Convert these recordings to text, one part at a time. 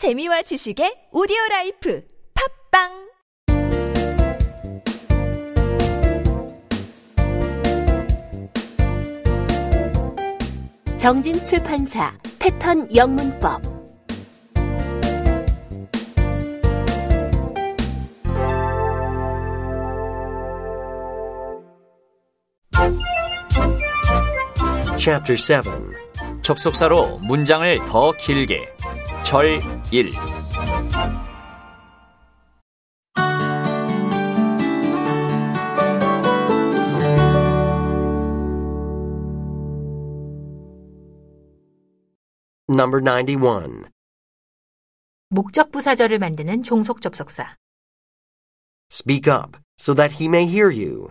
재미와 지식의 오디오 라이프 팝빵! 정진 출판사 패턴 영문법. Chapter 7 접속사로 문장을 더 길게. 절 1. Number 91. 목적 부사절을 만드는 종속 접속사. Speak up so that he may hear you.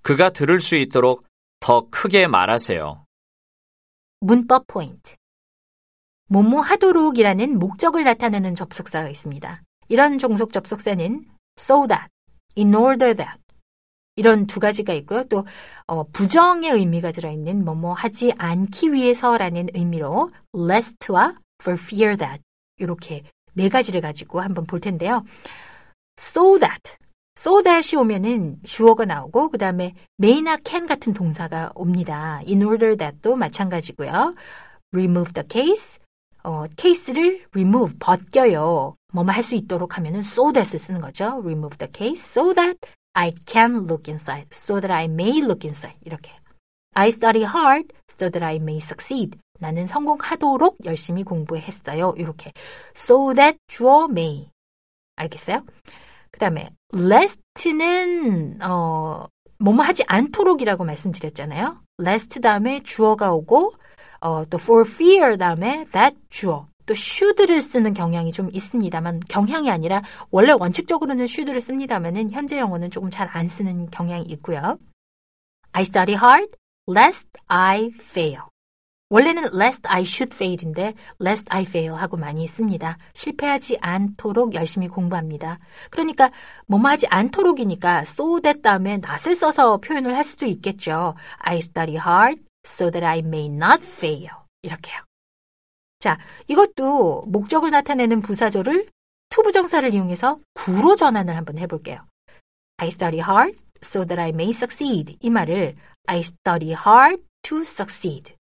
그가 들을 수 있도록 더 크게 말하세요. 문법 포인트. 뭐뭐 하도록이라는 목적을 나타내는 접속사가 있습니다. 이런 종속 접속사는 so that, in order that 이런 두 가지가 있고요. 또 어, 부정의 의미가 들어있는 뭐뭐 하지 않기 위해서라는 의미로 lest와 for fear that 이렇게 네 가지를 가지고 한번 볼 텐데요. so that, so that이 오면은 주어가 나오고 그 다음에 may나 can 같은 동사가 옵니다. in order that도 마찬가지고요. remove the case, 어, 케이스를 remove, 벗겨요. 뭐뭐 할 수 있도록 하면은 so that을 쓰는 거죠. remove the case so that I can look inside, so that I may look inside. 이렇게. I study hard so that I may succeed. 나는 성공하도록 열심히 공부했어요. 이렇게. so that 주어 may. 알겠어요? 그 다음에 lest는 어 뭐뭐 하지 않도록이라고 말씀드렸잖아요. lest 다음에 주어가 오고 어, 또 for fear 다음에 that 주어 또 should를 쓰는 경향이 좀 있습니다만 경향이 아니라 원래 원칙적으로는 should를 씁니다만은 현재 영어는 조금 잘 안 쓰는 경향이 있고요. I study hard lest I fail. 원래는 lest I should fail인데 lest I fail 하고 많이 씁니다. 실패하지 않도록 열심히 공부합니다. 그러니까 뭐뭐 하지 않도록이니까 so that 다음에 not을 써서 표현을 할 수도 있겠죠. I study hard so that I may not fail. 이렇게요. 자, 이것도 목적을 나타내는 부사절을 투부정사를 이용해서 구로 전환을 한번 해볼게요. I study hard so that I may succeed. 이 말을 I study hard to succeed.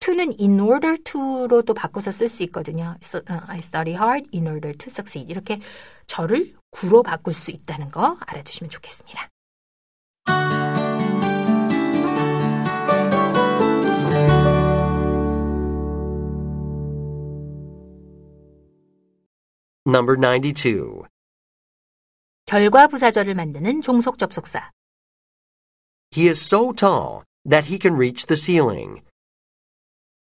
to는 in order to로도 바꿔서 쓸 수 있거든요. So, uh, I study hard in order to succeed. 이렇게 절을 구로 바꿀 수 있다는 거 알아두시면 좋겠습니다. Number 92. 결과 부사절을 만드는 종속 접속사. He is so tall that he can reach the ceiling.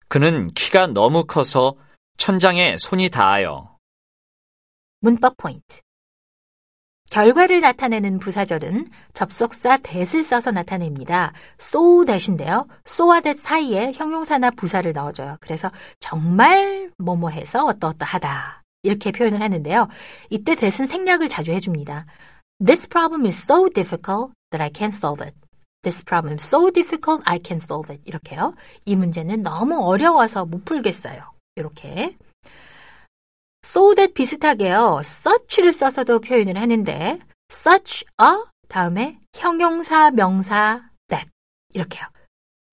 그는 키가 너무 커서 천장에 손이 닿아요. 문법 포인트. 결과를 나타내는 부사절은 접속사 that을 써서 나타냅니다. so that인데요. so와 that 사이에 형용사나 부사를 넣어줘요. 그래서 정말 뭐뭐 해서 어떠어떠하다. 이렇게 표현을 하는데요. 이때 that은 생략을 자주 해줍니다. This problem is so difficult that I can't solve it. This problem is so difficult I can't solve it. 이렇게요. 이 문제는 너무 어려워서 못 풀겠어요. 이렇게. so that 비슷하게요. such를 써서도 표현을 하는데 such a 다음에 형용사, 명사, that 이렇게요.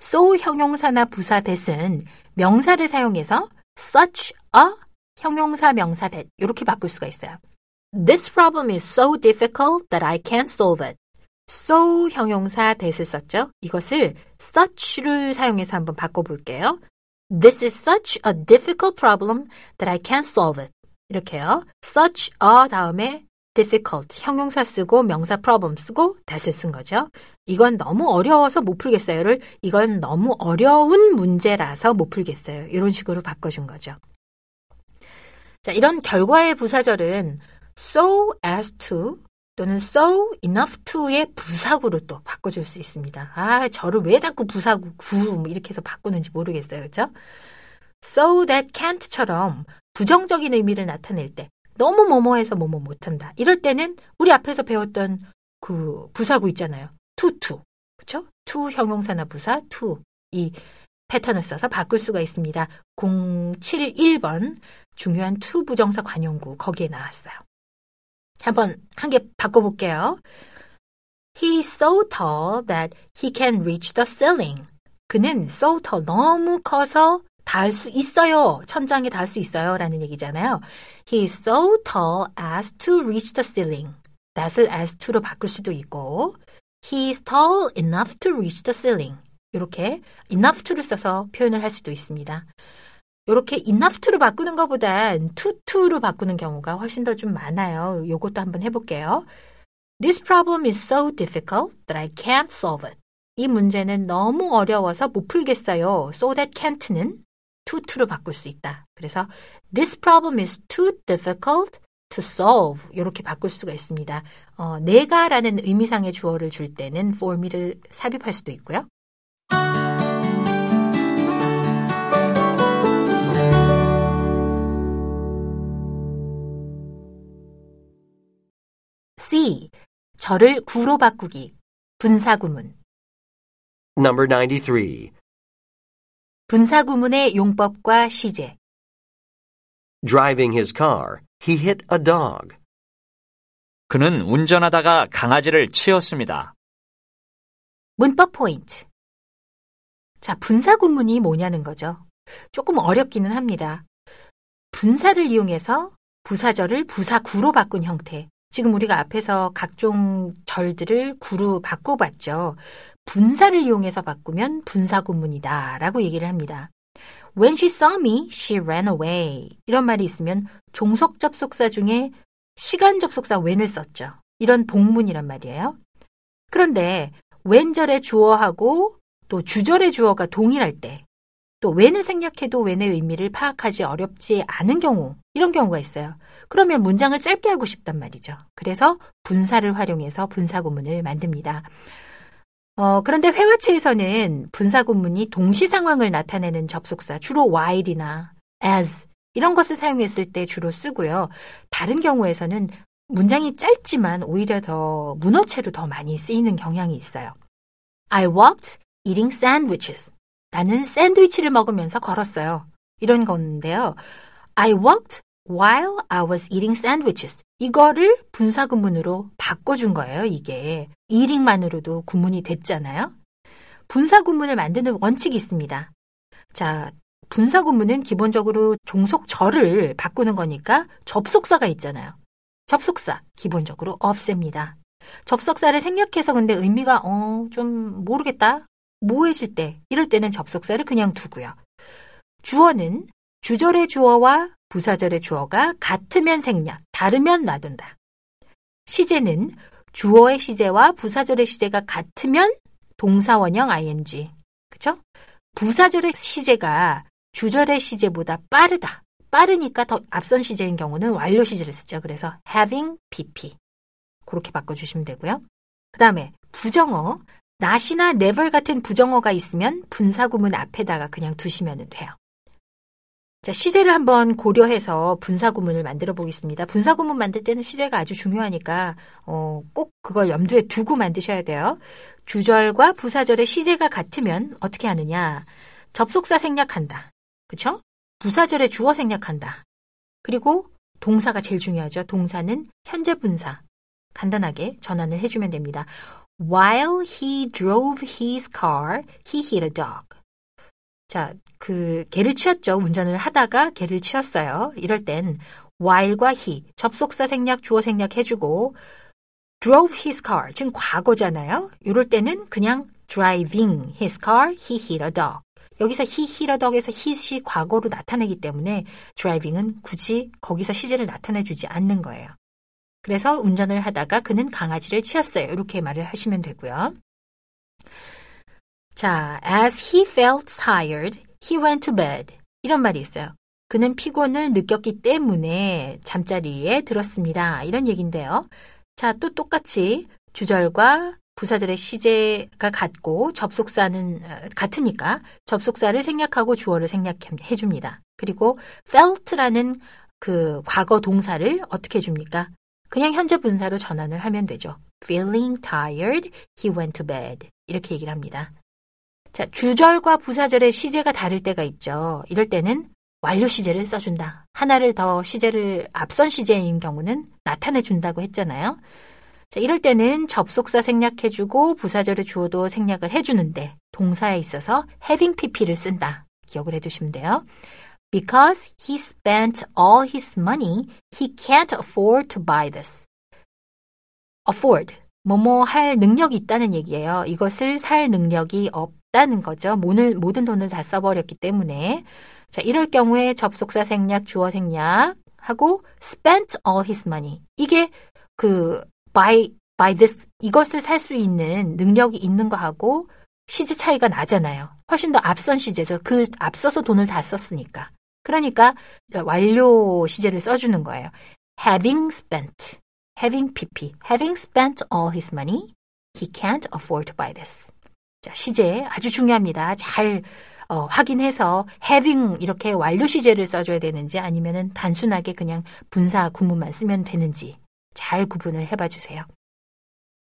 so 형용사나 부사 that은 명사를 사용해서 such a 형용사, 명사, that 이렇게 바꿀 수가 있어요. This problem is so difficult that I can't solve it. so 형용사 that을 썼죠. 이것을 such를 사용해서 한번 바꿔볼게요. This is such a difficult problem that I can't solve it. 이렇게요. such a 다음에 difficult 형용사 쓰고 명사 problem 쓰고 that을 쓴 거죠. 이건 너무 어려워서 못 풀겠어요를 이건 너무 어려운 문제라서 못 풀겠어요. 이런 식으로 바꿔준 거죠. 자, 이런 결과의 부사절은 so as to 또는 so enough to의 부사구로 또 바꿔줄 수 있습니다. 아, 저를 왜 자꾸 부사구, 구 이렇게 해서 바꾸는지 모르겠어요. 그렇죠? so that can't처럼 부정적인 의미를 나타낼 때 너무 뭐뭐해서 뭐뭐 못한다. 이럴 때는 우리 앞에서 배웠던 그 부사구 있잖아요. to to. 그렇죠? to 형용사나 부사 to 이 패턴을 써서 바꿀 수가 있습니다. 071번 중요한 to 부정사 관용구 거기에 나왔어요. 한번 한 개 바꿔볼게요. He's so tall that he can reach the ceiling. 그는 so tall, 너무 커서 닿을 수 있어요. 천장에 닿을 수 있어요. 라는 얘기잖아요. He is so tall as to reach the ceiling. that을 as to로 바꿀 수도 있고 He is tall enough to reach the ceiling. 이렇게 enough to를 써서 표현을 할 수도 있습니다. 이렇게 to로 바꾸는 것보단 to로 바꾸는 경우가 훨씬 더 좀 많아요. 요것도 한번 해볼게요. This problem is so difficult that I can't solve it. 이 문제는 너무 어려워서 못 풀겠어요. So that can't는 to로 바꿀 수 있다. 그래서 this problem is too difficult to solve 이렇게 바꿀 수가 있습니다. 어, 내가라는 의미상의 주어를 줄 때는 for me를 삽입할 수도 있고요. 절을 구로 바꾸기. 분사구문. Number 93. 분사구문의 용법과 시제. Driving his car, he hit a dog. 그는 운전하다가 강아지를 치었습니다. 문법 포인트. 자, 분사구문이 뭐냐는 거죠. 조금 어렵기는 합니다. 분사를 이용해서 부사절을 부사구로 바꾼 형태. 지금 우리가 앞에서 각종 절들을 구로 바꿔봤죠. 분사를 이용해서 바꾸면 분사구문이다 라고 얘기를 합니다. When she saw me, she ran away. 이런 말이 있으면 종속 접속사 중에 시간 접속사 when을 썼죠. 이런 복문이란 말이에요. 그런데 when절의 주어하고 또 주절의 주어가 동일할 때, 또 when을 생략해도 when의 의미를 파악하지 어렵지 않은 경우, 이런 경우가 있어요. 그러면 문장을 짧게 하고 싶단 말이죠. 그래서 분사를 활용해서 분사구문을 만듭니다. 어, 그런데 회화체에서는 분사구문이 동시 상황을 나타내는 접속사, 주로 while이나 as 이런 것을 사용했을 때 주로 쓰고요. 다른 경우에서는 문장이 짧지만 오히려 더 문어체로 더 많이 쓰이는 경향이 있어요. I walked eating sandwiches. 나는 샌드위치를 먹으면서 걸었어요. 이런 건데요. I walked while I was eating sandwiches. 이거를 분사구문으로 바꿔준 거예요, 이게. eating만으로도 구문이 됐잖아요. 분사구문을 만드는 원칙이 있습니다. 자, 분사구문은 기본적으로 종속절을 바꾸는 거니까 접속사가 있잖아요. 접속사, 기본적으로 없앱니다. 접속사를 생략해서 근데 의미가, 어, 좀 모르겠다. 모해질 때, 이럴 때는 접속사를 그냥 두고요. 주어는 주절의 주어와 부사절의 주어가 같으면 생략, 다르면 놔둔다. 시제는 주어의 시제와 부사절의 시제가 같으면 동사원형 ing. 그쵸? 부사절의 시제가 주절의 시제보다 빠르다. 빠르니까 더 앞선 시제인 경우는 완료 시제를 쓰죠. 그래서 having pp. 그렇게 바꿔주시면 되고요. 그 다음에 부정어, not이나 never 같은 부정어가 있으면 분사구문 앞에다가 그냥 두시면 돼요. 자, 시제를 한번 고려해서 분사구문을 만들어 보겠습니다. 분사구문 만들 때는 시제가 아주 중요하니까 어, 꼭 그걸 염두에 두고 만드셔야 돼요. 주절과 부사절의 시제가 같으면 어떻게 하느냐? 접속사 생략한다. 그쵸? 부사절의 주어 생략한다. 그리고 동사가 제일 중요하죠. 동사는 현재 분사. 간단하게 전환을 해주면 됩니다. While he drove his car, he hit a dog. 자, 그 개를 치었죠. 운전을 하다가 개를 치었어요. 이럴 땐 while과 he 접속사 생략, 주어 생략 해주고 drove his car 지금 과거잖아요. 이럴 때는 그냥 driving his car, he hit a dog. 여기서 he hit a dog에서 hit이 과거로 나타내기 때문에 driving은 굳이 거기서 시제를 나타내 주지 않는 거예요. 그래서 운전을 하다가 그는 강아지를 치었어요. 이렇게 말을 하시면 되고요. 자, as he felt tired, he went to bed. 이런 말이 있어요. 그는 피곤을 느꼈기 때문에 잠자리에 들었습니다. 이런 얘기인데요. 자, 또 똑같이 주절과 부사절의 시제가 같고 접속사는 같으니까 접속사를 생략하고 주어를 생략해 줍니다. 그리고 felt라는 그 과거 동사를 어떻게 해 줍니까? 그냥 현재 분사로 전환을 하면 되죠. feeling tired, he went to bed. 이렇게 얘기를 합니다. 자, 주절과 부사절의 시제가 다를 때가 있죠. 이럴 때는 완료 시제를 써준다. 하나를 더 시제를 앞선 시제인 경우는 나타내 준다고 했잖아요. 자, 이럴 때는 접속사 생략해주고 부사절의 주어도 생략을 해주는데 동사에 있어서 having pp를 쓴다. 기억을 해두시면 돼요. Because he spent all his money, he can't afford to buy this. afford. 뭐뭐 할 능력이 있다는 얘기예요. 이것을 살 능력이 없다는 거죠. 모든, 모든 돈을 다 써버렸기 때문에. 자, 이럴 경우에 접속사 생략, 주어 생략 하고 spent all his money. 이게 그 by by this 이것을 살 수 있는 능력이 있는 거하고 시제 차이가 나잖아요. 훨씬 더 앞선 시제죠. 그 앞서서 돈을 다 썼으니까. 그러니까 완료 시제를 써주는 거예요. having spent, having pp, having spent all his money, he can't afford to buy this. 자, 시제 아주 중요합니다. 잘 어, 확인해서 having 이렇게 완료 시제를 써줘야 되는지 아니면은 단순하게 그냥 분사 구문만 쓰면 되는지 잘 구분을 해봐 주세요.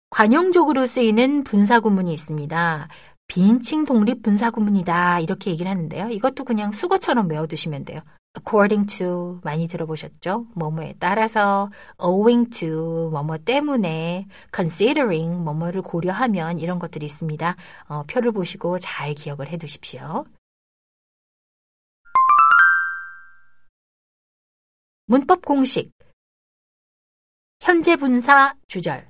관용적으로 쓰이는 분사 구문이 있습니다. 비인칭 독립 분사 구문이다 이렇게 얘기를 하는데요. 이것도 그냥 수거처럼 외워두시면 돼요. according to 많이 들어보셨죠? 뭐뭐에 따라서 owing to 뭐뭐 때문에 considering 뭐뭐를 고려하면 이런 것들이 있습니다. 어, 표를 보시고 잘 기억을 해 두십시오. 문법 공식 현재 분사 주절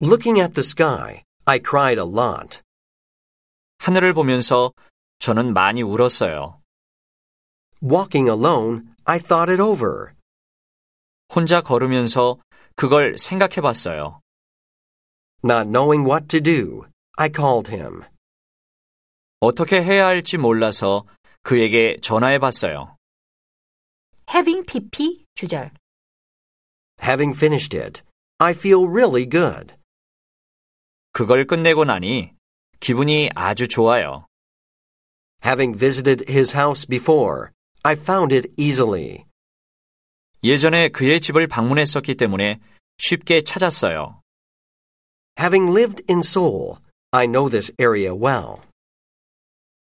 Looking at the sky, I cried a lot. 하늘을 보면서 저는 많이 울었어요. Walking alone, I thought it over. 혼자 걸으면서 그걸 생각해 봤어요. Not knowing what to do, I called him. 어떻게 해야 할지 몰라서 그에게 전화해 봤어요. having pp 주절 Having finished it, I feel really good. 그걸 끝내고 나니 기분이 아주 좋아요. Having visited his house before, I found it easily. 예전에 그의 집을 방문했었기 때문에 쉽게 찾았어요. Having lived in Seoul, I know this area well.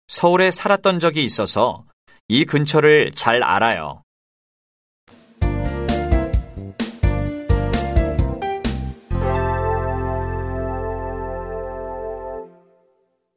서울에 살았던 적이 있어서 이 근처를 잘 알아요.